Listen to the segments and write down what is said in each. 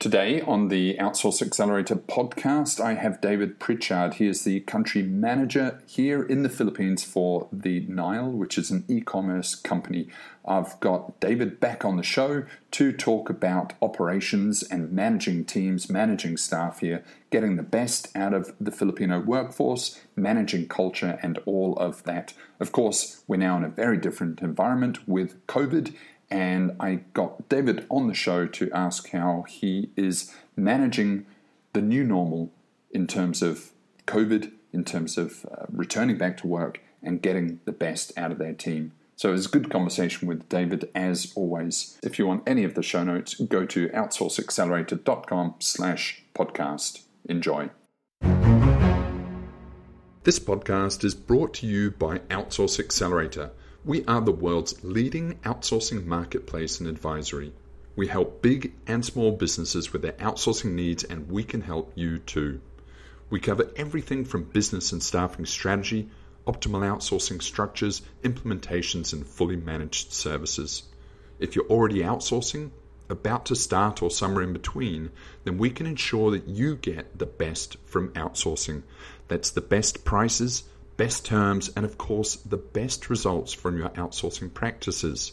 Today on the Outsource Accelerator podcast, I have David Pritchard. He is the country manager here in the Philippines for the Nile, which is an e commerce company. I've got David back on the show to talk about operations and managing teams, managing staff here, getting the best out of the Filipino workforce, managing culture, and all of that. Of course, we're now in a very different environment with COVID and I got David on the show to ask how he is managing the new normal in terms of COVID, in terms of uh, returning back to work and getting the best out of their team. So it was a good conversation with David as always. If you want any of the show notes, go to outsourceaccelerator.com slash podcast. Enjoy. This podcast is brought to you by Outsource Accelerator – we are the world's leading outsourcing marketplace and advisory. We help big and small businesses with their outsourcing needs, and we can help you too. We cover everything from business and staffing strategy, optimal outsourcing structures, implementations, and fully managed services. If you're already outsourcing, about to start, or somewhere in between, then we can ensure that you get the best from outsourcing. That's the best prices best terms, and of course, the best results from your outsourcing practices.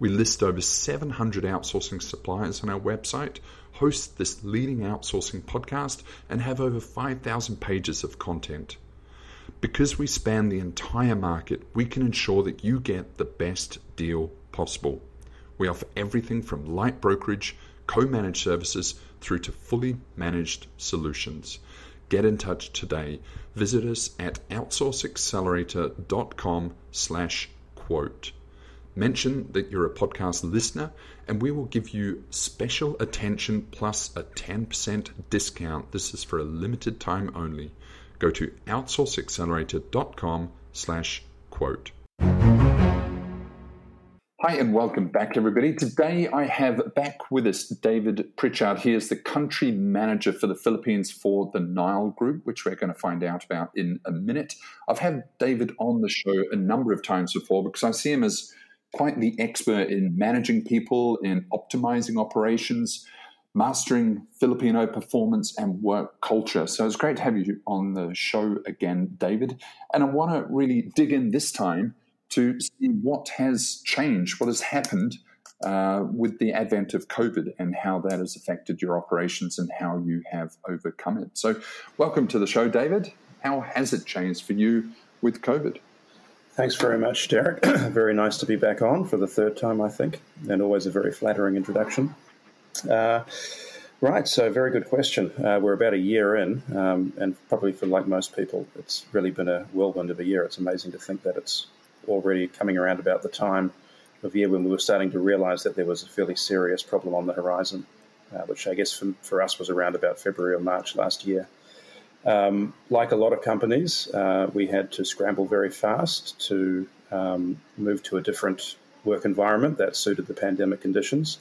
We list over 700 outsourcing suppliers on our website, host this leading outsourcing podcast, and have over 5,000 pages of content. Because we span the entire market, we can ensure that you get the best deal possible. We offer everything from light brokerage, co managed services, through to fully managed solutions. Get in touch today. Visit us at outsourceaccelerator.com slash quote. Mention that you're a podcast listener and we will give you special attention plus a 10% discount. This is for a limited time only. Go to outsourceaccelerator.com slash quote. Hi, and welcome back, everybody. Today I have back with us David Pritchard. He is the country manager for the Philippines for the Nile Group, which we're going to find out about in a minute. I've had David on the show a number of times before because I see him as quite the expert in managing people, in optimizing operations, mastering Filipino performance and work culture. So it's great to have you on the show again, David. And I want to really dig in this time to see what has changed, what has happened uh, with the advent of COVID and how that has affected your operations and how you have overcome it. So, welcome to the show, David. How has it changed for you with COVID? Thanks very much, Derek. very nice to be back on for the third time, I think, and always a very flattering introduction. Uh, right, so very good question. Uh, we're about a year in, um, and probably for like most people, it's really been a whirlwind of a year. It's amazing to think that it's already coming around about the time of year when we were starting to realize that there was a fairly serious problem on the horizon, uh, which I guess for, for, us was around about February or March last year. Um, like a lot of companies, uh, we had to scramble very fast to um, move to a different work environment that suited the pandemic conditions.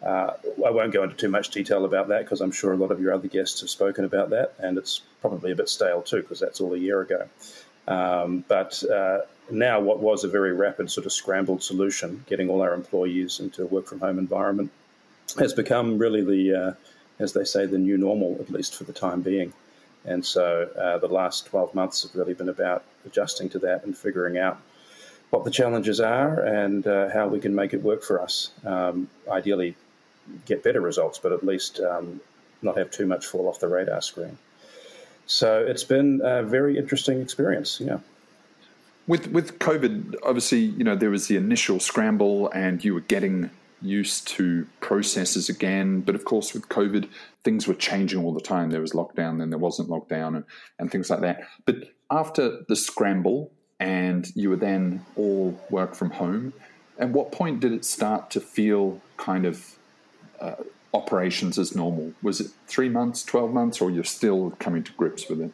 Uh, I won't go into too much detail about that because I'm sure a lot of your other guests have spoken about that, and it's probably a bit stale too because that's all a year ago. Um, but uh, now, what was a very rapid sort of scrambled solution, getting all our employees into a work from home environment, has become really the, uh, as they say, the new normal, at least for the time being. And so uh, the last 12 months have really been about adjusting to that and figuring out what the challenges are and uh, how we can make it work for us. Um, ideally, get better results, but at least um, not have too much fall off the radar screen. So it's been a very interesting experience. Yeah. With with COVID, obviously, you know there was the initial scramble, and you were getting used to processes again. But of course, with COVID, things were changing all the time. There was lockdown, then there wasn't lockdown, and, and things like that. But after the scramble, and you were then all work from home, at what point did it start to feel kind of uh, operations as normal? Was it three months, 12 months, or you're still coming to grips with it?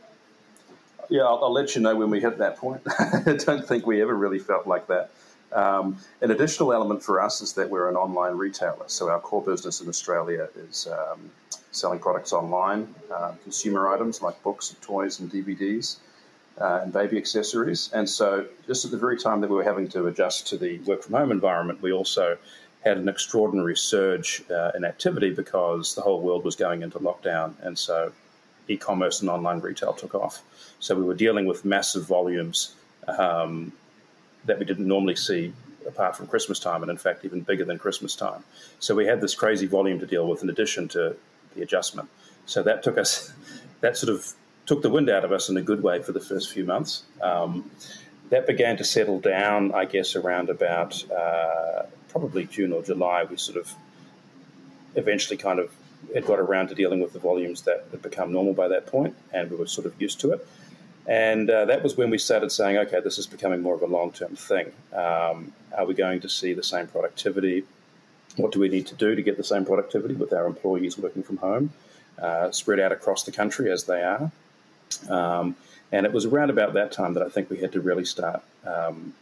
Yeah, I'll, I'll let you know when we hit that point. I don't think we ever really felt like that. Um, an additional element for us is that we're an online retailer. So our core business in Australia is um, selling products online, uh, consumer items like books and toys and DVDs. Uh, and baby accessories. And so, just at the very time that we were having to adjust to the work from home environment, we also had an extraordinary surge uh, in activity because the whole world was going into lockdown, and so e-commerce and online retail took off. So we were dealing with massive volumes um, that we didn't normally see apart from Christmas time, and in fact even bigger than Christmas time. So we had this crazy volume to deal with in addition to the adjustment. So that took us, that sort of took the wind out of us in a good way for the first few months. Um, that began to settle down, I guess, around about uh, probably June or July. We sort of eventually kind of had got around to dealing with the volumes that had become normal by that point, and we were sort of used to it. And uh, that was when we started saying, okay, this is becoming more of a long term thing. Um, are we going to see the same productivity? What do we need to do to get the same productivity with our employees working from home, uh, spread out across the country as they are? Um, and it was around about that time that I think we had to really start um,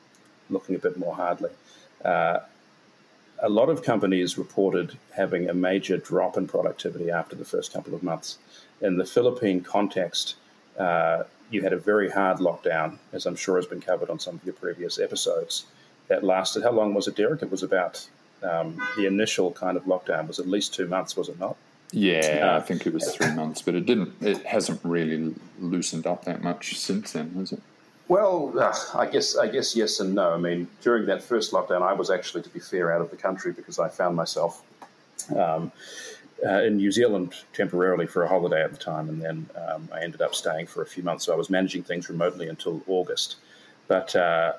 looking a bit more hardly. Uh, a lot of companies reported having a major drop in productivity after the first couple of months. In the Philippine context, uh, you had a very hard lockdown, as I'm sure has been covered on some of your previous episodes. That lasted, how long was it, Derek? It was about um, the initial kind of lockdown was at least two months, was it not? Yeah, I think it was three months, but it didn't. It hasn't really loosened up that much since then, has it? Well, uh, I guess I guess yes and no. I mean, during that first lockdown, I was actually, to be fair, out of the country because I found myself um, uh, in New Zealand temporarily for a holiday at the time, and then um, I ended up staying for a few months. So I was managing things remotely until August. But uh,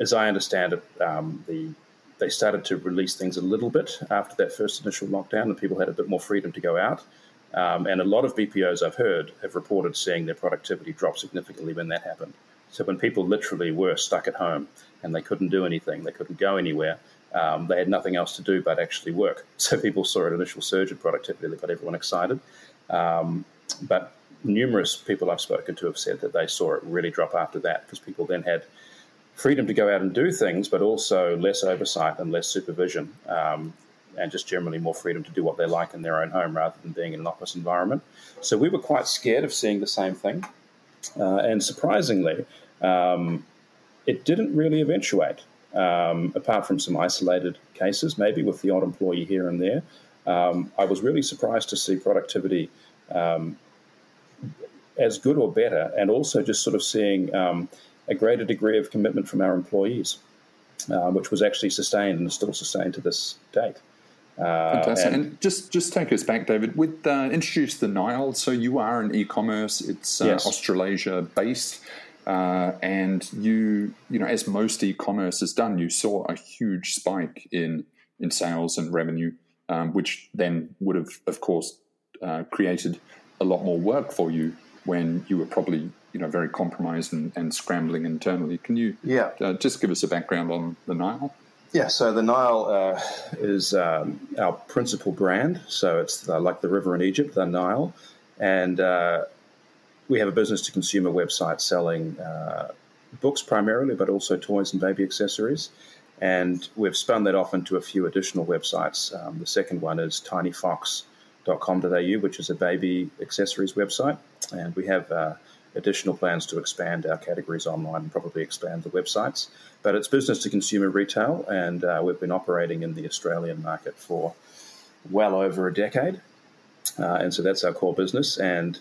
as I understand it, um, the they started to release things a little bit after that first initial lockdown, and people had a bit more freedom to go out. Um, and a lot of BPOs I've heard have reported seeing their productivity drop significantly when that happened. So when people literally were stuck at home and they couldn't do anything, they couldn't go anywhere, um, they had nothing else to do but actually work. So people saw an initial surge in productivity that got everyone excited. Um, but numerous people I've spoken to have said that they saw it really drop after that because people then had freedom to go out and do things, but also less oversight and less supervision, um, and just generally more freedom to do what they like in their own home rather than being in an office environment. So we were quite scared of seeing the same thing. Uh, and surprisingly, um, it didn't really eventuate, um, apart from some isolated cases, maybe with the odd employee here and there. Um, I was really surprised to see productivity um, as good or better, and also just sort of seeing um, a greater degree of commitment from our employees, uh, which was actually sustained and still sustained to this date. Uh, Fantastic. And, and, just just take us back, David. With uh, introduce the Nile. So you are an e-commerce. It's uh, yes. Australasia based. Uh, and you, you know, as most e-commerce has done, you saw a huge spike in in sales and revenue, um, which then would have, of course, uh, created a lot more work for you when you were probably, you know, very compromised and, and scrambling internally. Can you, yeah, uh, just give us a background on the Nile? Yeah, so the Nile uh, is um, our principal brand. So it's like the river in Egypt, the Nile, and uh, we have a business to consumer website selling uh, books primarily, but also toys and baby accessories. And we've spun that off into a few additional websites. Um, the second one is tinyfox.com.au, which is a baby accessories website. And we have uh, additional plans to expand our categories online and probably expand the websites. But it's business to consumer retail, and uh, we've been operating in the Australian market for well over a decade. Uh, and so that's our core business. And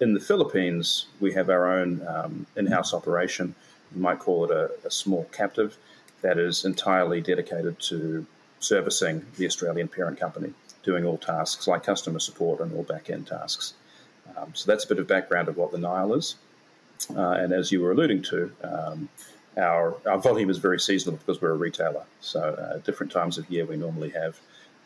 in the Philippines, we have our own um, in house operation. You might call it a, a, small captive that is entirely dedicated to servicing the Australian parent company, doing all tasks like customer support and all back end tasks. Um, so that's a bit of background of what the Nile is. Uh, and as you were alluding to, um, our, our volume is very seasonal because we're a retailer. So uh, at different times of year, we normally have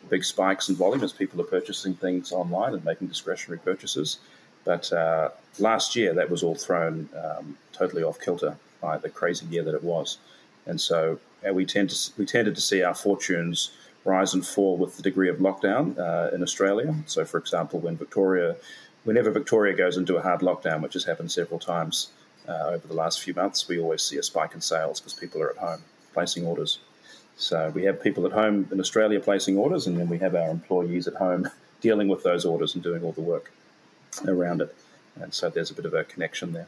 big spikes in volume as people are purchasing things online and making discretionary purchases. But uh, last year, that was all thrown um, totally off kilter by the crazy year that it was, and so uh, we tend to we tended to see our fortunes rise and fall with the degree of lockdown uh, in Australia. So, for example, when Victoria, whenever Victoria goes into a hard lockdown, which has happened several times uh, over the last few months, we always see a spike in sales because people are at home placing orders. So we have people at home in Australia placing orders, and then we have our employees at home dealing with those orders and doing all the work around it. And so there's a bit of a connection there.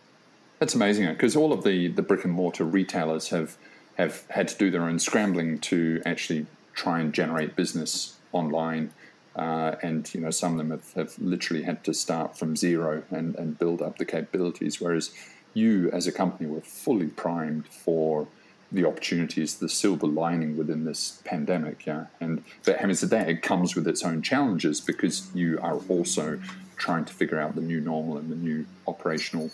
That's amazing because all of the, the brick and mortar retailers have have had to do their own scrambling to actually try and generate business online. Uh, and you know some of them have, have literally had to start from zero and, and build up the capabilities, whereas you as a company were fully primed for the opportunities, the silver lining within this pandemic. Yeah, and but having said that, it comes with its own challenges because you are also trying to figure out the new normal and the new operational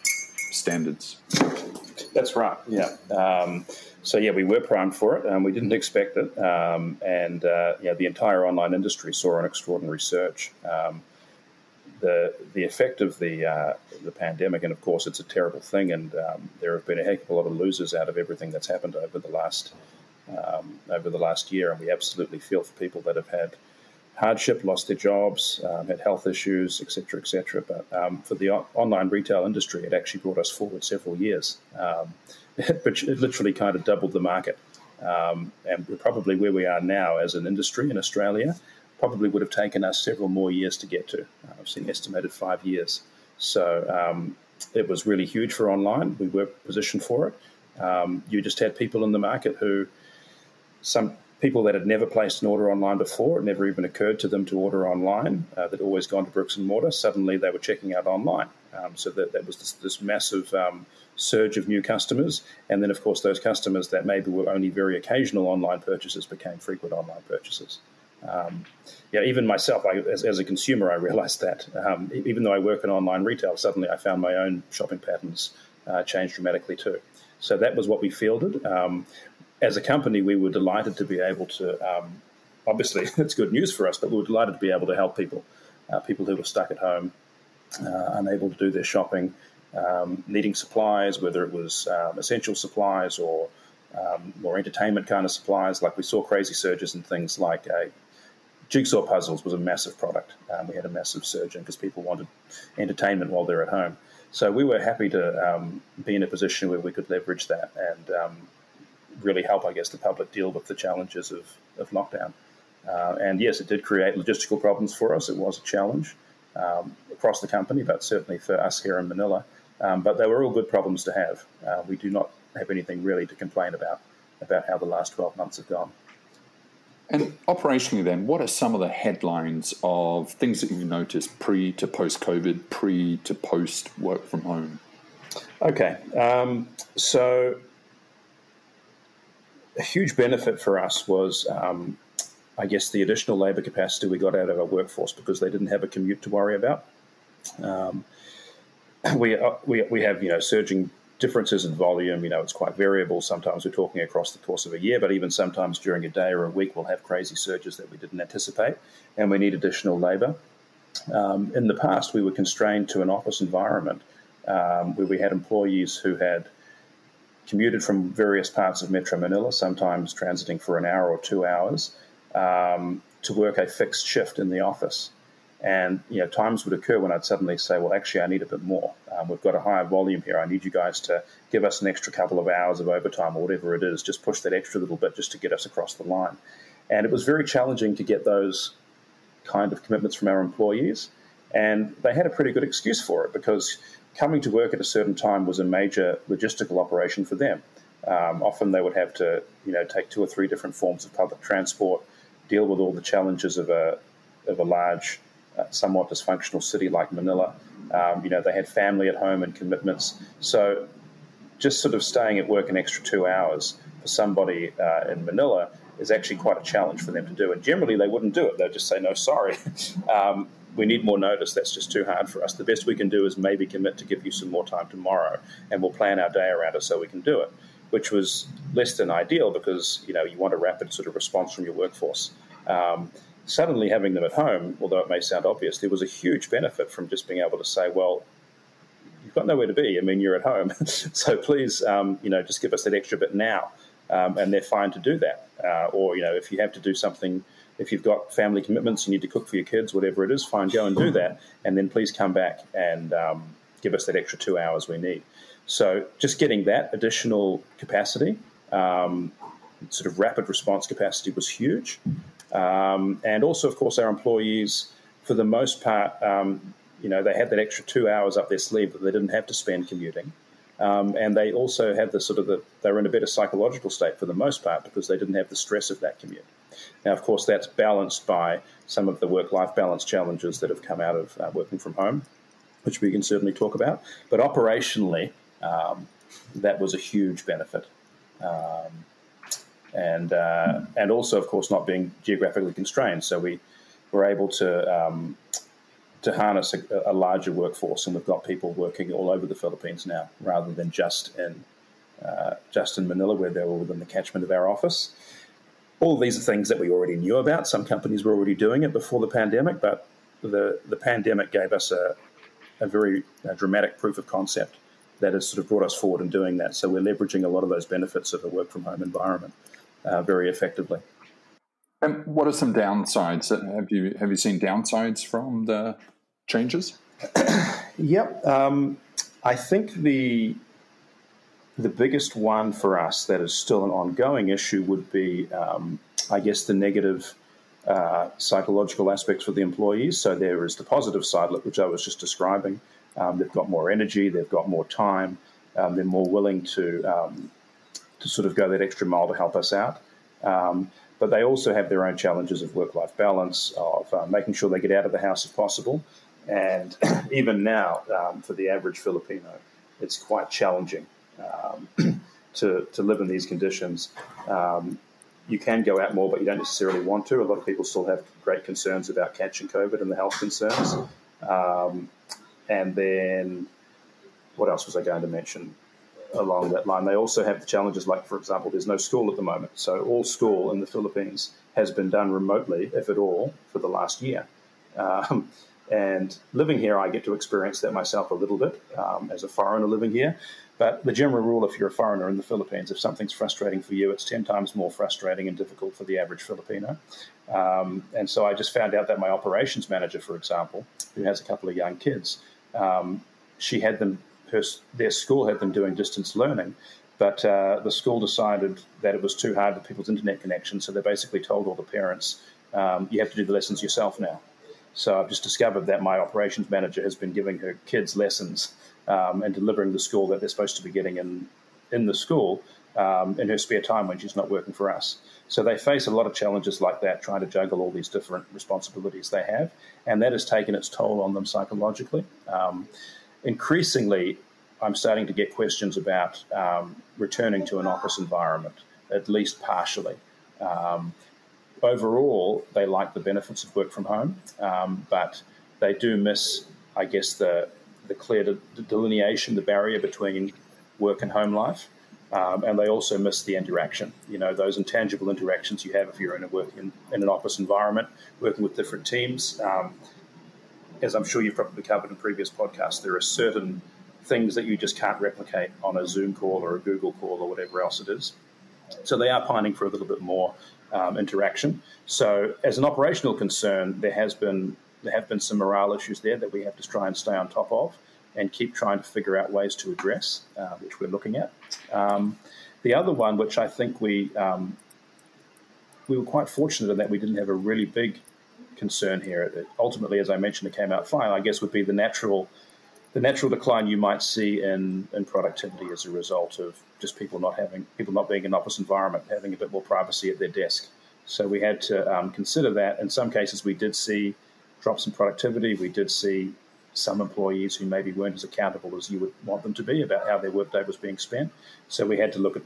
standards. That's right. Yeah. Um, so yeah, we were primed for it, and we didn't expect it. Um, and uh, yeah, the entire online industry saw an extraordinary surge. Um, the the effect of the uh, the pandemic, and of course, it's a terrible thing, and um, there have been a heck of a lot of losers out of everything that's happened over the last um, over the last year, and we absolutely feel for people that have had hardship, lost their jobs, um, had health issues, etc., etc. But um, for the o- online retail industry, it actually brought us forward several years, um, which it literally kind of doubled the market. Um, and probably where we are now as an industry in Australia probably would have taken us several more years to get to. Uh, I've seen estimated five years. So um, it was really huge for online. We were positioned for it. Um, you just had people in the market who some people that had never placed an order online before, it never even occurred to them to order online, uh, that always gone to bricks and mortar, suddenly they were checking out online. Um, so that, that was this, this massive um, surge of new customers. And then, of course, those customers that maybe were only very occasional online purchases became frequent online purchases. Um, yeah, even myself, I, as, as, a consumer, I realized that. Um, even though I work in online retail, suddenly I found my own shopping patterns uh, dramatically too. So that was what we fielded. Um, as a company, we were delighted to be able to. Um, obviously, it's good news for us, but we were delighted to be able to help people, uh, people who were stuck at home, uh, unable to do their shopping, um, needing supplies, whether it was um, essential supplies or um, more entertainment kind of supplies. Like we saw crazy surges in things like uh, jigsaw puzzles was a massive product. Um, we had a massive surge in because people wanted entertainment while they're at home. So we were happy to um, be in a position where we could leverage that and really help, I guess, the public deal with the challenges of, of lockdown. Uh, and yes, it did create logistical problems for us. It was a challenge um, across the company, but certainly for us here in Manila. Um, but they were all good problems to have. Uh, we do not have anything really to complain about about how the last 12 months have gone. And operationally, then, what are some of the headlines of things that you've noticed pre to post COVID, pre to post work from home? Okay. Um, so a huge benefit for us was, um, I guess, the additional labour capacity we got out of our workforce because they didn't have a commute to worry about. Um, we, uh, we, we have you know surging differences in volume. You know, it's quite variable. Sometimes we're talking across the course of a year, but even sometimes during a day or a week, we'll have crazy surges that we didn't anticipate, and we need additional labour. Um, in the past, we were constrained to an office environment um, where we had employees who had commuted from various parts of Metro Manila, sometimes transiting for an hour or two hours, um, to work a fixed shift in the office. And you know, times would occur when I'd suddenly say, "Well, actually, I need a bit more. Um, we've got a higher volume here. I need you guys to give us an extra couple of hours of overtime or whatever it is. Just push that extra little bit just to get us across the line." And it was very challenging to get those kind of commitments from our employees. And they had a pretty good excuse for it because coming to work at a certain time was a major logistical operation for them. Um, often they would have to, you know, take two or three different forms of public transport, deal with all the challenges of a of a large, somewhat dysfunctional city like Manila. Um, you know, they had family at home and commitments. So, just sort of staying at work an extra two hours for somebody uh, in Manila is actually quite a challenge for them to do. And generally, they wouldn't do it. They'd just say, "No, sorry." um, we need more notice. That's just too hard for us. The best we can do is maybe commit to give you some more time tomorrow, and we'll plan our day around it so we can do it. Which was less than ideal because you know you want a rapid sort of response from your workforce. Um, suddenly having them at home, although it may sound obvious, there was a huge benefit from just being able to say, well, you've got nowhere to be. I mean, you're at home, so please, um, you know, just give us that extra bit now, um, and they're fine to do that. Uh, or you know, if you have to do something if you've got family commitments, you need to cook for your kids, whatever it is, fine, go and do that. And then please come back and um, give us that extra two hours we need. So just getting that additional capacity, um, sort of rapid response capacity, was huge. Um, and also, of course, our employees, for the most part, um, you know, they had that extra two hours up their sleeve that they didn't have to spend commuting. Um, and they also had the sort of the, they were in a better psychological state for the most part because they didn't have the stress of that commute. Now, of course, that's balanced by some of the work life balance challenges that have come out of uh, working from home, which we can certainly talk about. But operationally, um, that was a huge benefit. Um, and, uh, and also, of course, not being geographically constrained. So we were able to, um, to harness a, a larger workforce, and we've got people working all over the Philippines now rather than just in uh, just in Manila, where they were within the catchment of our office. All of these are things that we already knew about. Some companies were already doing it before the pandemic, but the, the pandemic gave us a, a very uh, dramatic proof of concept that has sort of brought us forward in doing that. So we're leveraging a lot of those benefits of a work from home environment uh, very effectively. And what are some downsides? Have you have you seen downsides from the changes? yep, um, I think the the biggest one for us that is still an ongoing issue would be, um, I guess, the negative uh, psychological aspects for the employees. So there is the positive side, which I was just describing. Um, they've got more energy, they've got more time, um, they're more willing to um, to sort of go that extra mile to help us out. Um, but they also have their own challenges of work-life balance, of uh, making sure they get out of the house if possible. And even now, um, for the average Filipino, it's quite challenging um, to, to live in these conditions. Um, you can go out more, but you don't necessarily want to. A lot of people still have great concerns about catching COVID and the health concerns. Um, and then, what else was I going to mention along that line? They also have the challenges, like, for example, there's no school at the moment. So, all school in the Philippines has been done remotely, if at all, for the last year. Um, and living here, I get to experience that myself a little bit um, as a foreigner living here. But the general rule, if you're a foreigner in the Philippines, if something's frustrating for you, it's 10 times more frustrating and difficult for the average Filipino. Um, and so I just found out that my operations manager, for example, who has a couple of young kids, um, she had them, their school had them doing distance learning. But uh, the school decided that it was too hard for people's internet connection, so they basically told all the parents, um, you have to do the lessons yourself now. So I've just discovered that my operations manager has been giving her kids lessons um, and delivering the school that they're supposed to be getting in in the school um, in her spare time when she's not working for us. So they face a lot of challenges like that, trying to juggle all these different responsibilities they have, and that has taken its toll on them psychologically. Um, increasingly, I'm starting to get questions about um, returning to an office environment, at least partially. Um, overall, they like the benefits of work from home, um, but they do miss, I guess, the the clear de- delineation, the barrier between work and home life. Um, and they also miss the interaction. You know, those intangible interactions you have if you're in a work in, in an office environment, working with different teams. As I'm sure you've probably covered in previous podcasts, there are certain things that you just can't replicate on a Zoom call or a Google call or whatever else it is. So they are pining for a little bit more um, interaction. So, as an operational concern, there has been there have been some morale issues there that we have to try and stay on top of and keep trying to figure out ways to address, uh, which we're looking at. Um, the other one, which I think we um, we were quite fortunate in that we didn't have a really big concern here. Ultimately, as I mentioned, it came out fine. I guess would be the natural the natural decline you might see in, in productivity as a result of just people not having people not being in an office environment, having a bit more privacy at their desk. So we had to um, consider that. In some cases, we did see drops in productivity. We did see some employees who maybe weren't as accountable as you would want them to be about how their workday was being spent. So we had to look at,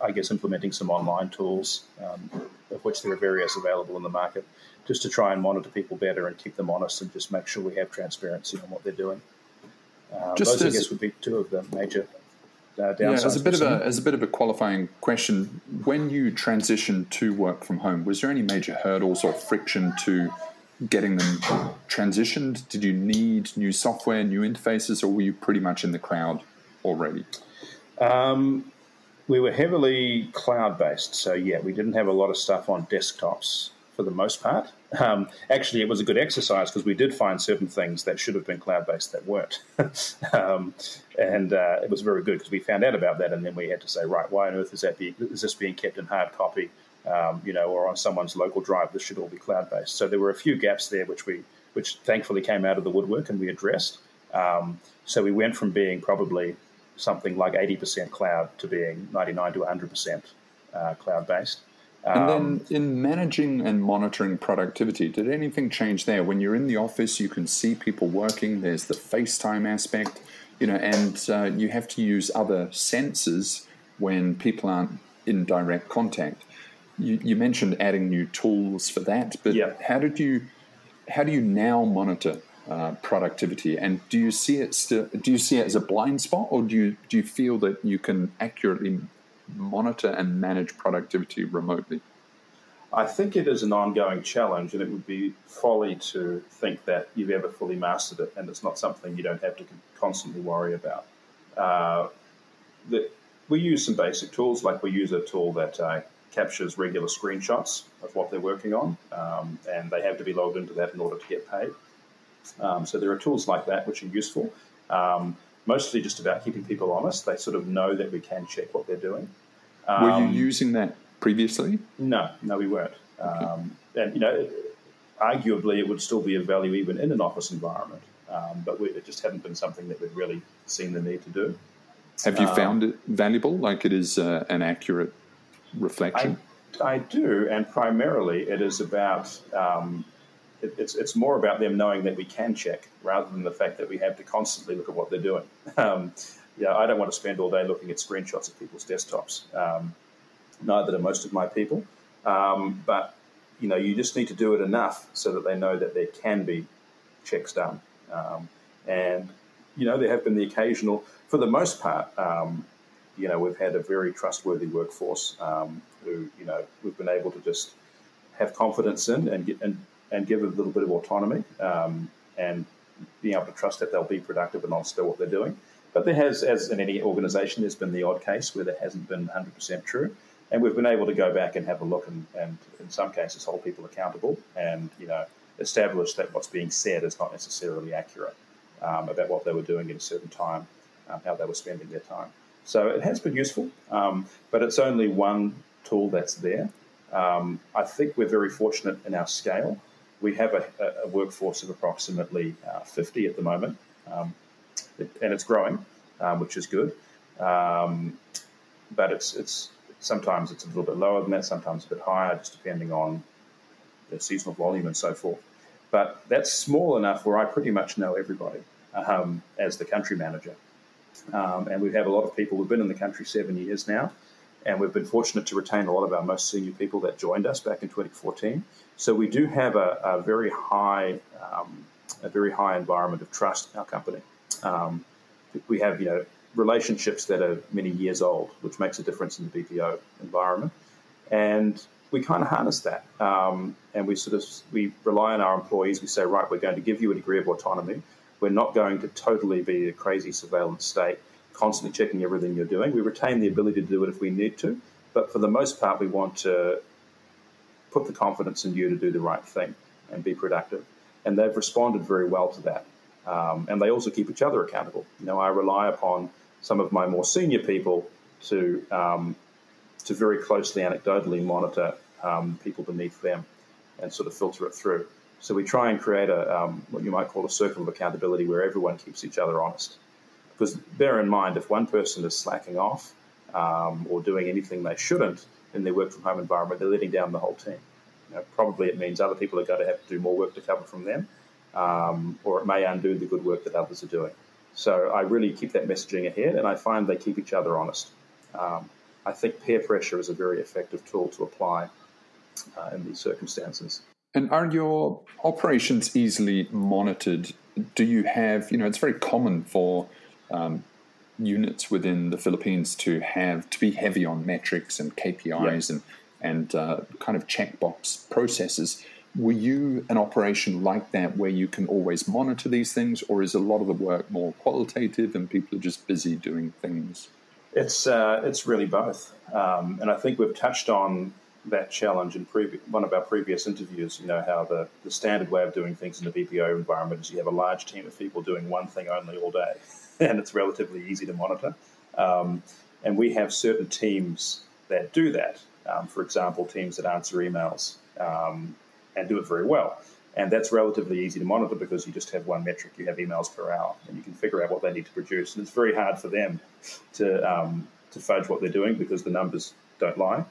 I guess, implementing some online tools, um, of which there are various available in the market, just to try and monitor people better and keep them honest and just make sure we have transparency on what they're doing. Um, those, I guess, would be two of the major uh, yeah, as a bit of a as a bit of a qualifying question, when you transitioned to work from home, was there any major hurdles or friction to getting them transitioned? Did you need new software, new interfaces, or were you pretty much in the cloud already? Um, we were heavily cloud based. So, yeah, we didn't have a lot of stuff on desktops for the most part. Um, actually, it was a good exercise because we did find certain things that should have been cloud based that weren't. um, and uh, it was very good because we found out about that and then we had to say, right, why on earth is, that be, is this being kept in hard copy? um, you know, or on someone's local drive. This should all be cloud based. So there were a few gaps there, which we, which thankfully came out of the woodwork and we addressed. Um, so we went from being probably something like 80% cloud to being 99 to 100% uh, cloud based. and then um, in managing and monitoring productivity, did anything change there? When you're in the office, you can see people working. There's the FaceTime aspect, you know, and uh, you have to use other senses when people aren't in direct contact. You, you mentioned adding new tools for that, but how did you how do you now monitor uh, productivity? And do you see it still? Do you see it as a blind spot, or do you do you feel that you can accurately monitor and manage productivity remotely? I think it is an ongoing challenge, and it would be folly to think that you've ever fully mastered it, and it's not something you don't have to constantly worry about. Uh, the, we use some basic tools, like we use a tool that uh, captures regular screenshots of what they're working on, um, and they have to be logged into that in order to get paid. Um, so there are tools like that which are useful. Um, mostly just about keeping people honest. They sort of know that we can check what they're doing. Were you um, using that previously? No, no, we weren't. Okay. Um, and you know, arguably, it would still be of value even in an office environment, um, but we, it just hadn't been something that we'd really seen the need to do. Have you um, found it valuable? Like it is uh, an accurate reflection? I, I, do, and primarily it is about um, it, it's it's more about them knowing that we can check rather than the fact that we have to constantly look at what they're doing. Um, yeah, I don't want to spend all day looking at screenshots of people's desktops. Um, neither do most of my people. Um, but you know, you just need to do it enough so that they know that there can be checks done. Um, and you know, there have been the occasional, for the most part, um, you know, we've had a very trustworthy workforce um, who, you know, we've been able to just have confidence in and get, and, and give a little bit of autonomy um, and being able to trust that they'll be productive and honest about what they're doing. But there has, as in any organisation, there's been the odd case where that hasn't been 100% true. And we've been able to go back and have a look and, and in some cases hold people accountable and, you know, establish that what's being said is not necessarily accurate um, about what they were doing at a certain time, um, how they were spending their time. So it has been useful, um, but it's only one tool that's there. Um, I think we're very fortunate in our scale. We have a, a workforce of approximately uh, 50 at the moment. Um, it, and it's growing, um, which is good. Um, but it's it's sometimes it's a little bit lower than that, sometimes a bit higher, just depending on the seasonal volume and so forth. But that's small enough where I pretty much know everybody um, as the country manager. Um, and we have a lot of people. We've been in the country seven years now, and we've been fortunate to retain a lot of our most senior people that joined us back in 2014. So we do have a, a very high, um, a very high environment of trust in our company. Um, we have, you know, relationships that are many years old, which makes a difference in the BPO environment. And we kind of harness that, um, and we sort of we rely on our employees. We say, right, we're going to give you a degree of autonomy. We're not going to totally be a crazy surveillance state, constantly checking everything you're doing. We retain the ability to do it if we need to, but for the most part, we want to put the confidence in you to do the right thing and be productive. And they've responded very well to that. Um, and they also keep each other accountable. You know, I rely upon some of my more senior people to um, to very closely, anecdotally monitor um, people beneath them and sort of filter it through. So we try and create a um, what you might call a circle of accountability where everyone keeps each other honest. Because bear in mind, if one person is slacking off um, or doing anything they shouldn't in their work from home environment, they're letting down the whole team. You know, probably it means other people are going to have to do more work to cover from them um, or it may undo the good work that others are doing. So I really keep that messaging ahead, and I find they keep each other honest. Um, I think peer pressure is a very effective tool to apply uh, in these circumstances. And are your operations easily monitored? Do you have, you know, it's very common for um, units within the Philippines to have to be heavy on metrics and KPIs and and uh, kind of checkbox processes. Were you an operation like that where you can always monitor these things, or is a lot of the work more qualitative and people are just busy doing things? It's uh, it's really both, um, and I think we've touched on that challenge in previ- one of our previous interviews. You know how the, the standard way of doing things in the BPO environment is you have a large team of people doing one thing only all day, and it's relatively easy to monitor. Um, and we have certain teams that do that. Um, for example, teams that answer emails, um, and do it very well. And that's relatively easy to monitor because you just have one metric. You have emails per hour, and you can figure out what they need to produce. And it's very hard for them to um, to fudge what they're doing because the numbers don't lie.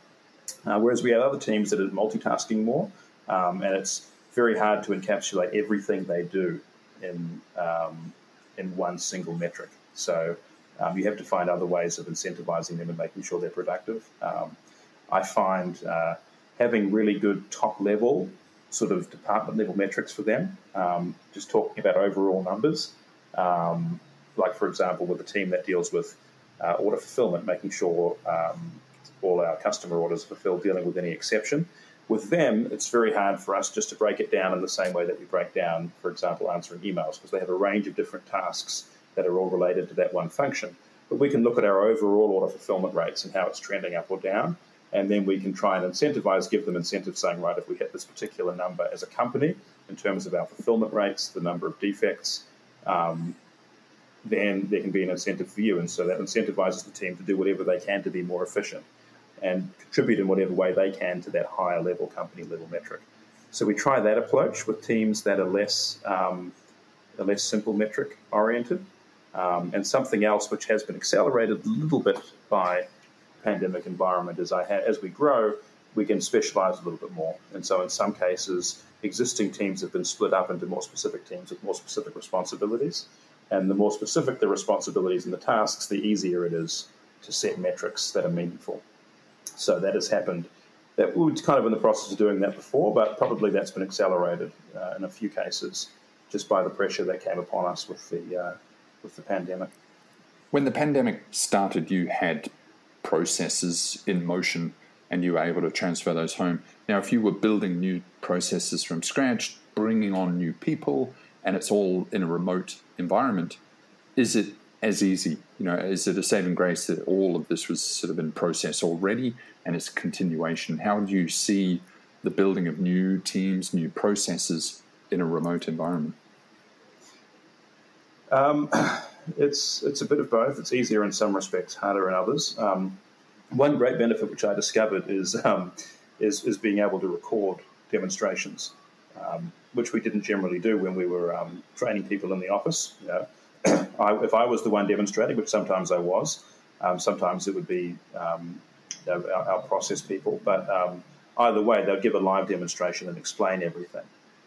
Uh, whereas we have other teams that are multitasking more, um, and it's very hard to encapsulate everything they do in um, in one single metric. So um, you have to find other ways of incentivizing them and making sure they're productive. Um, I find uh, having really good top level sort of department level metrics for them, um, just talking about overall numbers. Um, like, for example, with a team that deals with uh, order fulfillment, making sure um, all our customer orders are fulfilled, dealing with any exception. With them, it's very hard for us just to break it down in the same way that we break down, for example, answering emails, because they have a range of different tasks that are all related to that one function. But we can look at our overall order fulfillment rates and how it's trending up or down, and then we can try and incentivize, give them incentives saying, right, if we hit this particular number as a company in terms of our fulfillment rates, the number of defects, um, then there can be an incentive for you. And so that incentivizes the team to do whatever they can to be more efficient and contribute in whatever way they can to that higher level company level metric. So we try that approach with teams that are less, um, less simple metric oriented. Um, and something else which has been accelerated a little bit by pandemic environment is I ha- as we grow, we can specialize a little bit more. And so in some cases, existing teams have been split up into more specific teams with more specific responsibilities. And the more specific the responsibilities and the tasks, the easier it is to set metrics that are meaningful. So that has happened. That we were kind of in the process of doing that before, but probably that's been accelerated uh, in a few cases just by the pressure that came upon us with the uh, with the pandemic. When the pandemic started, you had processes in motion and you were able to transfer those home. Now, if you were building new processes from scratch, bringing on new people, and it's all in a remote environment, is it as easy? You know, is it a saving grace that all of this was sort of in process already and it's continuation? How do you see the building of new teams, new processes in a remote environment? Um, it's it's a bit of both. It's easier in some respects, harder in others. Um, one great benefit which I discovered is um, is, is being able to record demonstrations, um, which we didn't generally do when we were um, training people in the office. You know, I, if I was the one demonstrating, which sometimes I was, um, sometimes it would be um, our, our, process people. But um, either way, they'll give a live demonstration and explain everything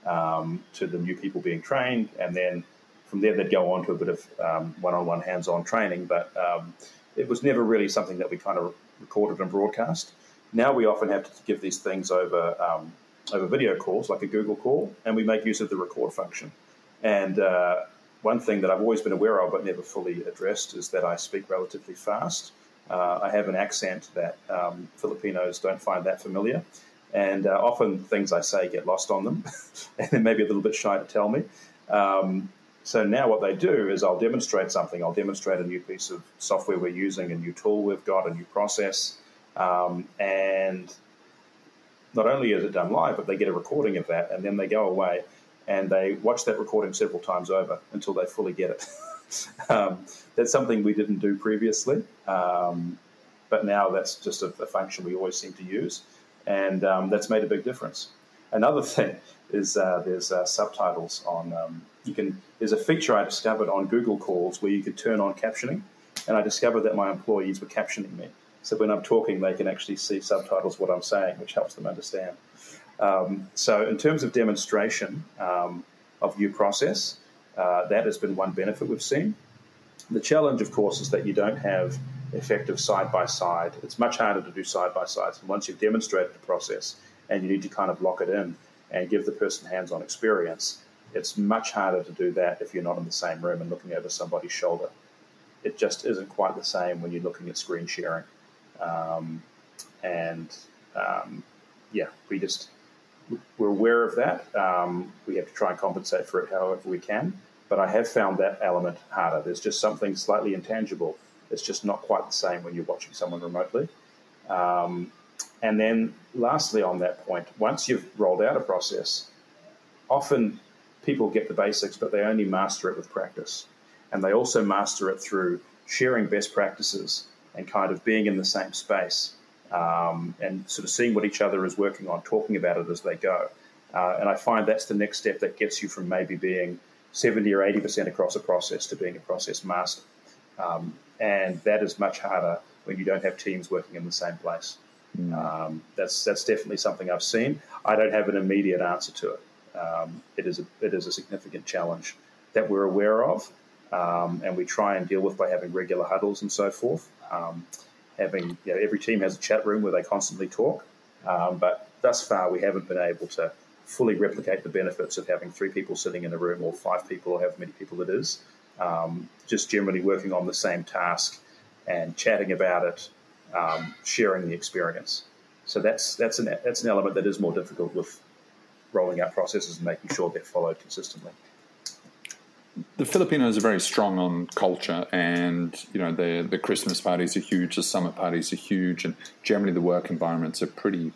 um, to the new people being trained, and then from there they'd go on to a bit of um, one-on-one hands-on training. But um, it was never really something that we kind of recorded and broadcast. Now we often have to give these things over over video calls, like a Google call, and we make use of the record function. And uh, one thing that I've always been aware of but never fully addressed is that I speak relatively fast. Uh, I have an accent that um, Filipinos don't find that familiar, and uh, often things I say get lost on them, and they're maybe a little bit shy to tell me. Um, so now what they do is I'll demonstrate something. I'll demonstrate a new piece of software we're using, a new tool we've got, a new process, um, and not only is it done live, but they get a recording of that, and then they go away and they watch that recording several times over until they fully get it. um, that's something we didn't do previously, um, but now that's just a, a, function we always seem to use, and um, that's made a big difference. Another thing is uh, there's uh, subtitles on. Um, you can there's a feature I discovered on Google Calls where you could turn on captioning, and I discovered that my employees were captioning me. So when I'm talking, they can actually see subtitles what I'm saying, which helps them understand. Um, so, in terms of demonstration um, of new process, uh, that has been one benefit we've seen. The challenge, of course, is that you don't have effective side by side. It's much harder to do side by sides. And once you've demonstrated the process and you need to kind of lock it in and give the person hands on experience, it's much harder to do that if you're not in the same room and looking over somebody's shoulder. It just isn't quite the same when you're looking at screen sharing. Um, and um, yeah, we just we're aware of that. Um, we have to try and compensate for it however we can. But I have found that element harder. There's just something slightly intangible. It's just not quite the same when you're watching someone remotely. Um, and then, lastly, on that point, once you've rolled out a process, often people get the basics, but they only master it with practice. And they also master it through sharing best practices and kind of being in the same space um, and sort of seeing what each other is working on, talking about it as they go. Uh, and I find that's the next step that gets you from maybe being 70 or 80% across a process to being a process master. Um, and that is much harder when you don't have teams working in the same place. Mm. Um, that's that's definitely something I've seen. I don't have an immediate answer to it. Um, it is a, it is a significant challenge that we're aware of, um, and we try and deal with by having regular huddles and so forth. Having you know, every team has a chat room where they constantly talk, um, but thus far we haven't been able to fully replicate the benefits of having three people sitting in a room or five people or however many people it is. Um, just generally working on the same task and chatting about it, um, sharing the experience. So that's that's an that's an element that is more difficult with rolling out processes and making sure they're followed consistently. The Filipinos are very strong on culture, and you know the the Christmas parties are huge, the summer parties are huge, and generally the work environments are pretty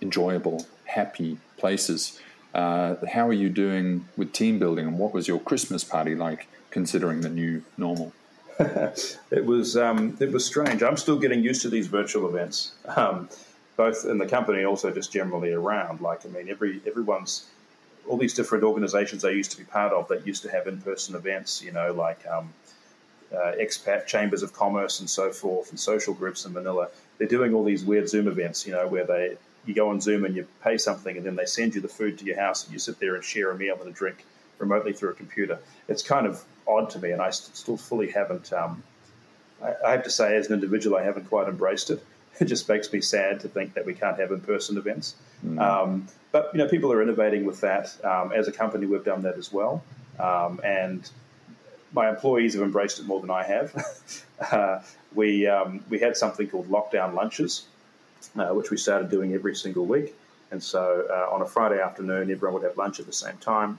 enjoyable, happy places. Uh, how are you doing with team building, and what was your Christmas party like, considering the new normal? it was um, it was strange. I'm still getting used to these virtual events. Um, both in the company also just generally around. Like, I mean, every everyone's all these different organizations I used to be part of that used to have in-person events, you know, like um, uh, expat chambers of commerce and so forth, and social groups in Manila. They're doing all these weird Zoom events, you know, where they you go on Zoom and you pay something, and then they send you the food to your house, and you sit there and share a meal and a drink remotely through a computer. It's kind of odd to me, and I still fully haven't. Um, I, I have to say, as an individual, I haven't quite embraced it it just makes me sad to think that we can't have in-person events. Mm. Um, but you know, people are innovating with that. Um, as a company, we've done that as well, um, and my employees have embraced it more than I have. uh, we um, we had something called lockdown lunches, uh, which we started doing every single week. And so uh, on a Friday afternoon, everyone would have lunch at the same time,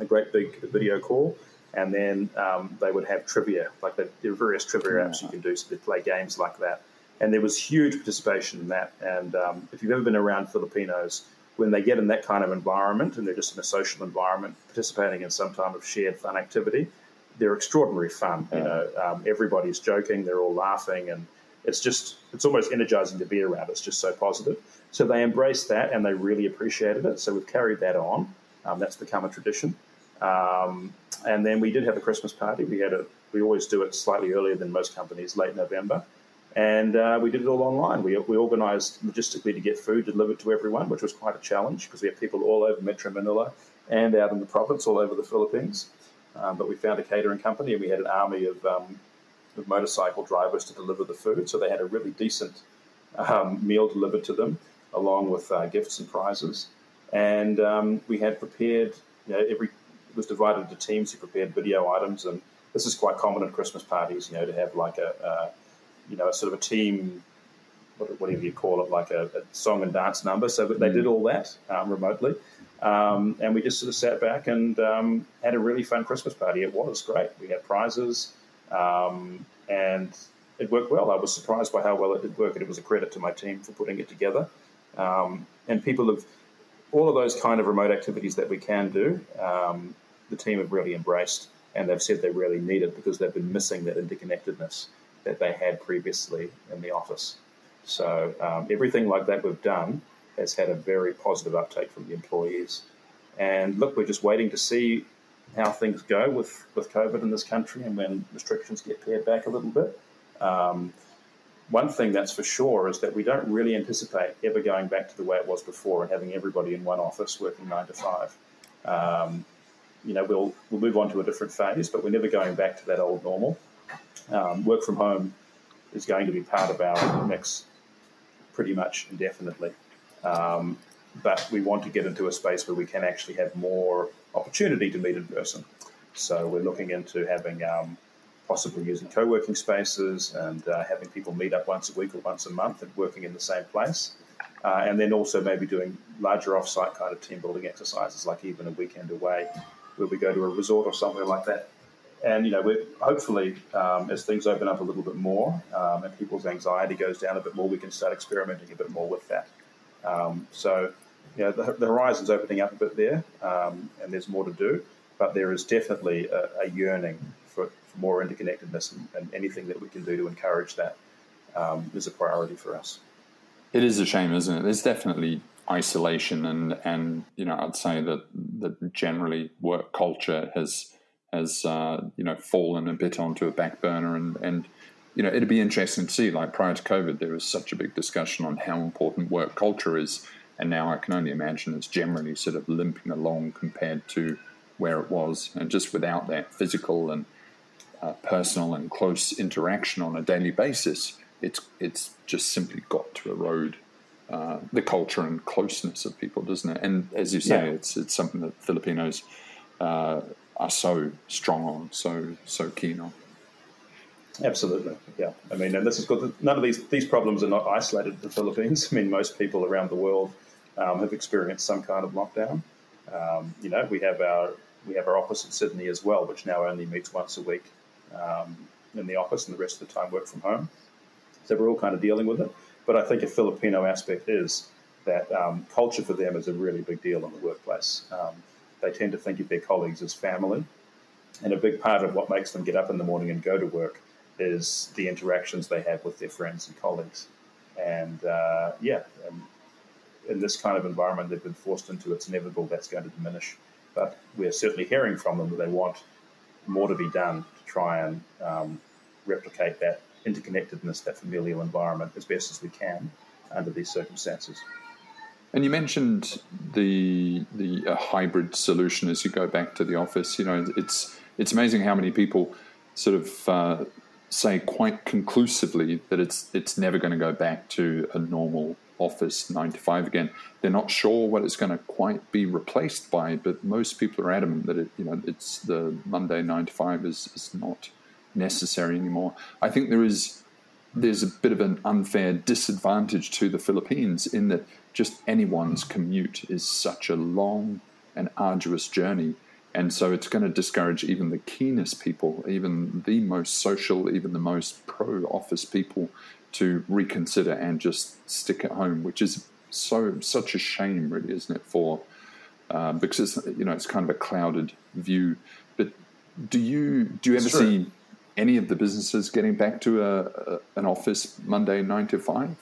a great big video call, and then um, they would have trivia. Like the, there are various trivia apps you can do, so they play games like that and there was huge participation in that. And um, if you've ever been around Filipinos, when they get in that kind of environment and they're just in a social environment, participating in some type of shared fun activity, they're extraordinary fun. You know, um, everybody's joking, they're all laughing, and it's just it's almost energizing to be around. It's just so positive. So they embraced that and they really appreciated it. So we've carried that on. Um, that's become a tradition. Um, and then we did have a Christmas party. We had a we always do it slightly earlier than most companies, late November and uh, we did it all online. We, we organised logistically to get food delivered to everyone, which was quite a challenge because we have people all over Metro Manila and out in the province, all over the Philippines. Um, but we found a catering company and we had an army of, um, of motorcycle drivers to deliver the food. So they had a really decent um, meal delivered to them, along with uh, gifts and prizes. And um, we had prepared, you know, every it was divided into teams who prepared video items. And this is quite common at Christmas parties, you know, to have like a, a you know, a sort of a team, whatever you call it, like a, a song and dance number. So they did all that um, remotely. Um, and we just sort of sat back and um, had a really fun Christmas party. It was great. We had prizes um, and it worked well. I was surprised by how well it did work, and it was a credit to my team for putting it together. Um, and people have all of those kind of remote activities that we can do. Um, the team have really embraced, and they've said they really need it because they've been missing that interconnectedness that they had previously in the office. So um, everything like that we've done has had a very positive uptake from the employees. And look, we're just waiting to see how things go with, with COVID in this country and when restrictions get pared back a little bit. Um, one thing that's for sure is that we don't really anticipate ever going back to the way it was before and having everybody in one office working nine to five. Um, you know, we'll we'll move on to a different phase, but we're never going back to that old normal um, work from home is going to be part of our mix pretty much indefinitely. Um, but we want to get into a space where we can actually have more opportunity to meet in person. So we're looking into having um, possibly using co-working spaces and uh, having people meet up once a week or once a month and working in the same place. Uh, and then also maybe doing larger off-site kind of team building exercises, like even a weekend away, where we go to a resort or somewhere like that and you know, we're hopefully um, as things open up a little bit more um, and people's anxiety goes down a bit more, we can start experimenting a bit more with that. Um, so, you know, the, the, horizon's opening up a bit there, um, and there's more to do. But there is definitely a, a yearning for, for, more interconnectedness, and, and, anything that we can do to encourage that um, is a priority for us. It is a shame, isn't it? There's definitely isolation, and and you know, I'd say that that generally work culture has has uh, you know fallen a bit onto a back burner, and and you know, it'd be interesting to see. Like prior to COVID, there was such a big discussion on how important work culture is, and now I can only imagine it's generally sort of limping along compared to where it was, and just without that physical and uh, personal and close interaction on a daily basis, it's it's just simply got to erode uh, the culture and closeness of people, doesn't it? And as you say, yeah. it's it's something that Filipinos uh, are so strong on, so so keen on. Absolutely, yeah. I mean, and this is good. None of these these problems are not isolated to the Philippines. I mean, most people around the world um, have experienced some kind of lockdown. Um, you know, we have our we have our office in Sydney as well, which now only meets once a week um, in the office, and the rest of the time work from home. So we're all kind of dealing with it. But I think a Filipino aspect is that um, culture for them is a really big deal in the workplace. They tend to think of their colleagues as family, and a big part of what makes them get up in the morning and go to work is the interactions they have with their friends and colleagues. And uh, yeah, um, in this kind of environment they've been forced into, it's inevitable that's going to diminish. But we're certainly hearing from them that they want more to be done to try and um, replicate that interconnectedness, that familial environment, as best as we can under these circumstances. And you mentioned the the uh, hybrid solution as you go back to the office. You know, it's it's amazing how many people sort of uh, say quite conclusively that it's it's never going to go back to a normal office nine to five again. They're not sure what it's going to quite be replaced by, but most people are adamant that it you know it's the Monday nine to five is is not necessary anymore. I think there is there's a bit of an unfair disadvantage to the Philippines in that just anyone's commute is such a long and arduous journey and so it's going to discourage even the keenest people, even the most social, even the most pro office people to reconsider and just stick at home, which is so such a shame, really, isn't it? For uh, because it's, you know it's kind of a clouded view. But do you do you ever see any of the businesses getting back to a, a, an office Monday nine to five?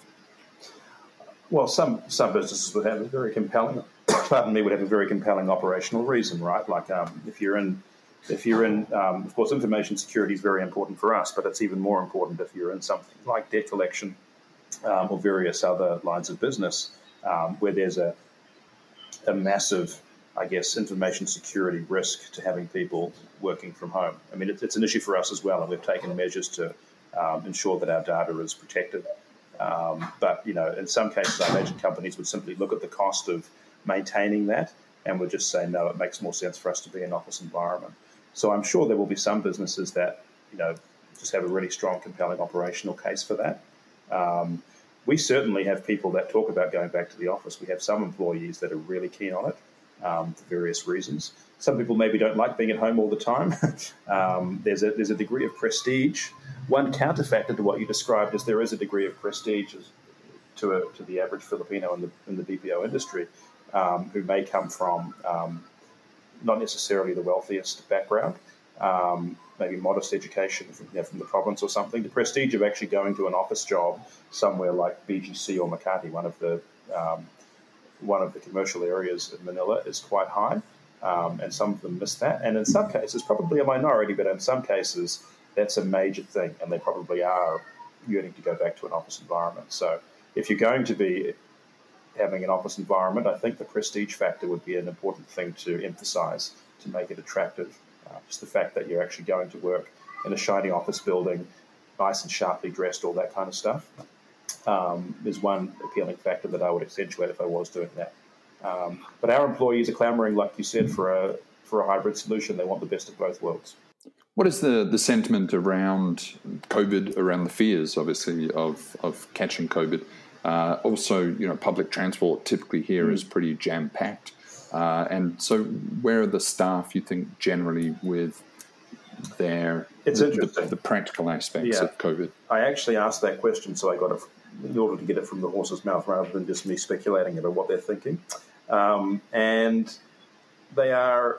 Well, some some businesses would have a very compelling pardon me, would have a very compelling operational reason, right? Like um, if you're in, if you're in, um, of course, information security is very important for us, but it's even more important if you're in something like debt collection um, or various other lines of business um, where there's a, a massive, I guess, information security risk to having people working from home. I mean, it's, it's an issue for us as well, and we've taken measures to um, ensure that our data is protected. Um, but you know, in some cases, I imagine companies would simply look at the cost of maintaining that and would just say, no, it makes more sense for us to be in an office environment. So I'm sure there will be some businesses that, you know, just have a really strong, compelling operational case for that. Um, we certainly have people that talk about going back to the office. We have some employees that are really keen on it um, for various reasons. Some people maybe don't like being at home all the time. um, there's, a, there's a degree of prestige. One counterfactor to what you described is there is a degree of prestige to, a, to the average Filipino in the, in the BPO industry um, who may come from um, not necessarily the wealthiest background, um, maybe modest education from, you know, from the province or something. The prestige of actually going to an office job somewhere like BGC or Makati, one of the um, one of the commercial areas in Manila, is quite high, um, and some of them miss that. And in some cases, probably a minority, but in some cases, that's a major thing, and they probably are yearning to go back to an office environment. So if you're going to be having an office environment, I think the prestige factor would be an important thing to emphasize to make it attractive. Uh, just the fact that you're actually going to work in a shiny office building, nice and sharply dressed, all that kind of stuff, um, is one appealing factor that I would accentuate if I was doing that. Um, but our employees are clamoring, like you said, for a for a hybrid solution. They want the best of both worlds. What is the, the sentiment around COVID, around the fears, obviously, of, of catching COVID? Uh, also, you know, public transport typically here is pretty jam packed. Uh, and so, where are the staff, you think, generally with their it's the, interesting. The, the practical aspects yeah. of COVID? I actually asked that question, so I got it in order to get it from the horse's mouth rather than just me speculating about what they're thinking. Um, and they are,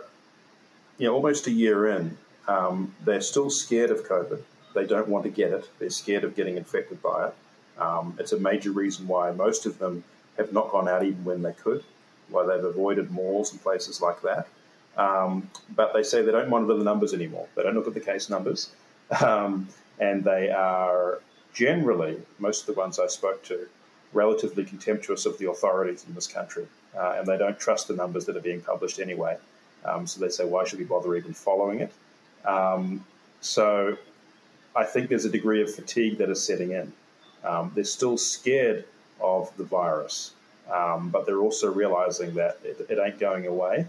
you know, almost a year in. Um, they're still scared of COVID. They don't want to get it. They're scared of getting infected by it. Um, it's a major reason why most of them have not gone out even when they could, why they've avoided malls and places like that. Um, but they say they don't monitor the numbers anymore. They don't look at the case numbers. Um, and they are generally, most of the ones I spoke to, relatively contemptuous of the authorities in this country. Uh, and they don't trust the numbers that are being published anyway. Um, so they say, why should we bother even following it? Um, so I think there's a degree of fatigue that is setting in. Um, they're still scared of the virus, um, but they're also realizing that it, it ain't going away.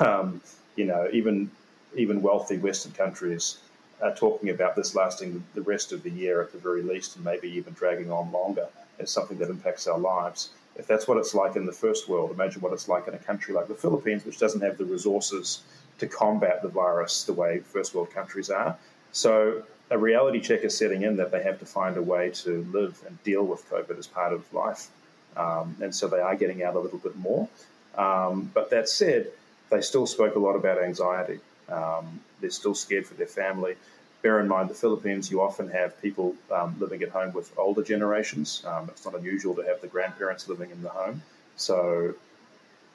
Um, you know, even even wealthy Western countries are talking about this lasting the rest of the year at the very least, and maybe even dragging on longer as something that impacts our lives. If that's what it's like in the first world, imagine what it's like in a country like the Philippines, which doesn't have the resources to combat the virus the way first world countries are. So a reality check is setting in that they have to find a way to live and deal with COVID as part of life. Um, and so they are getting out a little bit more. Um, but that said, they still spoke a lot about anxiety. Um, they're still scared for their family. Bear in mind, the Philippines, you often have people um, living at home with older generations. Um, it's not unusual to have the grandparents living in the home. So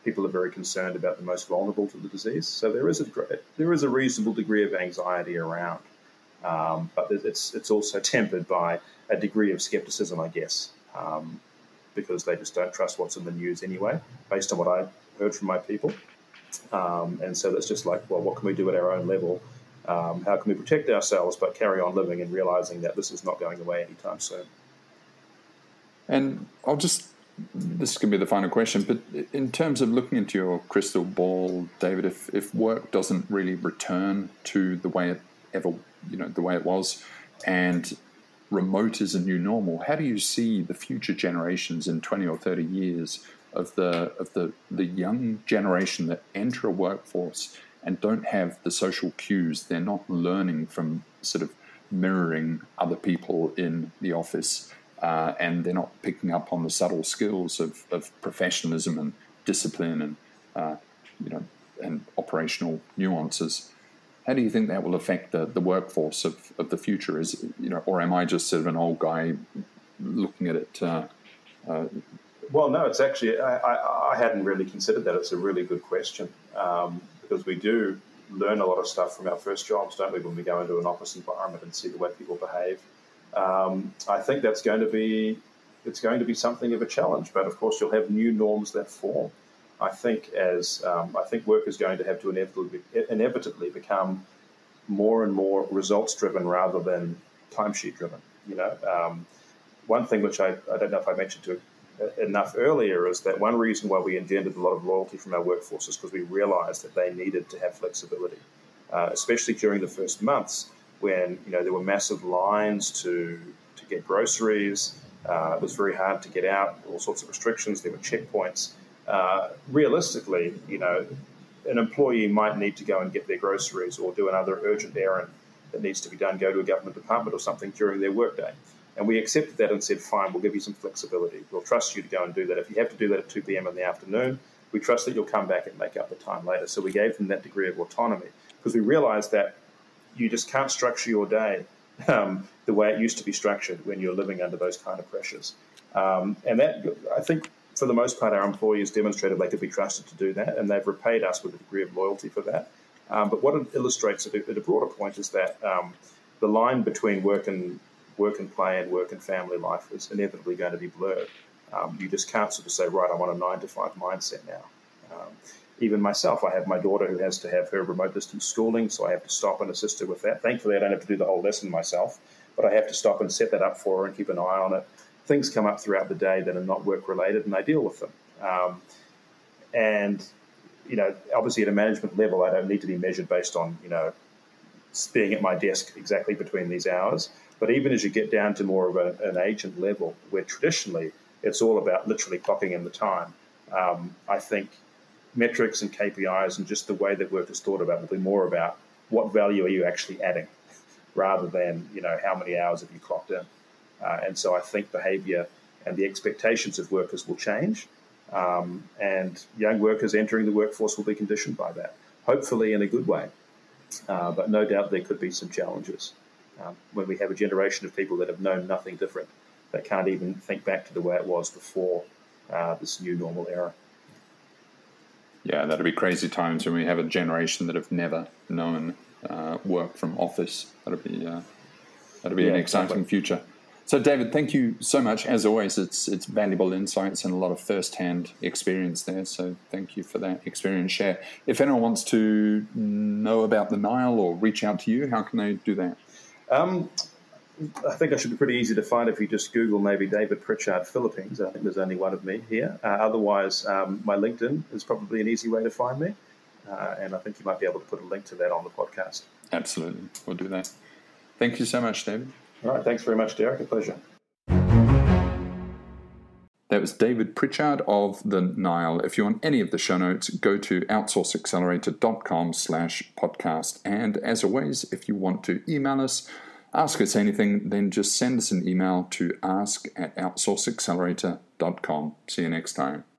people are very concerned about the most vulnerable to the disease. So there is a, there is a reasonable degree of anxiety around. Um, but it's it's also tempered by a degree of skepticism, I guess, um, because they just don't trust what's in the news anyway, based on what I heard from my people. Um, and so that's just like, well, what can we do at our own level? Um, how can we protect ourselves but carry on living and realizing that this is not going away anytime soon? And I'll just this can be the final question, but in terms of looking into your crystal ball, David, if, if work doesn't really return to the way it ever you know the way it was, and remote is a new normal. How do you see the future generations in twenty or thirty years of the of the the young generation that enter a workforce and don't have the social cues? They're not learning from sort of mirroring other people in the office. Uh, and they're not picking up on the subtle skills of, of professionalism and discipline and uh, you know and operational nuances. How do you think that will affect the, the workforce of, of the future? Is you know, or am I just sort of an old guy looking at it? Uh, uh, well, no, it's actually I, I, I, hadn't really considered that. It's a really good question um, because we do learn a lot of stuff from our first jobs, don't we? When we go into an office environment and see the way people behave, um, I think that's going to be it's going to be something of a challenge. But of course, you'll have new norms that form. I think as um, I think work is going to have to inevitably, inevitably become more and more results driven rather than timesheet driven. You know, um, one thing which I, I don't know if I mentioned to enough earlier is that one reason why we engendered a lot of loyalty from our workforce is because we realised that they needed to have flexibility, uh, especially during the first months when you know there were massive lines to to get groceries. Uh, it was very hard to get out. All sorts of restrictions. There were checkpoints uh, realistically, you know, an employee might need to go and get their groceries or do another urgent errand that needs to be done, go to a government department or something during their workday. And we accepted that and said, fine, we'll give you some flexibility. We'll trust you to go and do that. If you have to do that at 2 p.m. in the afternoon, we trust that you'll come back and make up the time later. So we gave them that degree of autonomy because we realized that you just can't structure your day um, the way it used to be structured when you're living under those kind of pressures. Um, and that, I think, for the most part, our employees demonstrated they could be trusted to do that, and they've repaid us with a degree of loyalty for that. Um, but what it illustrates at a, at a, broader point is that um, the line between work and work and play and work and family life is inevitably going to be blurred. Um, you just can't sort of say, right, I want a nine to five mindset now. Um, even myself, I have my daughter who has to have her remote distance schooling, so I have to stop and assist her with that. Thankfully, I don't have to do the whole lesson myself, but I have to stop and set that up for her and keep an eye on it things come up throughout the day that are not work related, and I deal with them. Um, and you know, obviously at a management level, I don't need to be measured based on you know being at my desk exactly between these hours. But even as you get down to more of a, an agent level, where traditionally it's all about literally clocking in the time, um, I think metrics and KPIs and just the way that work is thought about will be more about what value are you actually adding, rather than you know how many hours have you clocked in. Uh, and so I think behaviour and the expectations of workers will change. Um, and young workers entering the workforce will be conditioned by that, hopefully in a good way. Uh, but no doubt there could be some challenges um, when we have a generation of people that have known nothing different, that can't even think back to the way it was before uh, this new normal era. Yeah, that'll be crazy times when we have a generation that have never known uh, work from office. That'll be uh, That'll be Yeah, an exciting exactly. future. So, David, thank you so much. As always, it's it's valuable insights and a lot of first-hand experience there. So, thank you for that experience share. If anyone wants to know about the Nile or reach out to you, how can they do that? Um, I think I should be pretty easy to find if you just Google maybe David Pritchard Philippines. I think there's only one of me here. Uh, otherwise, um, my LinkedIn is probably an easy way to find me. Uh, and I think you might be able to put a link to that on the podcast. Absolutely, we'll do that. Thank you so much, David. All right. Thanks very much, Derek. A pleasure. That was David Pritchard of the Nile. If you want any of the show notes, go to outsourceaccelerator.com slash podcast. And as always, if you want to email us, ask us anything, then just send us an email to ask at outsourceaccelerator.com. See you next time.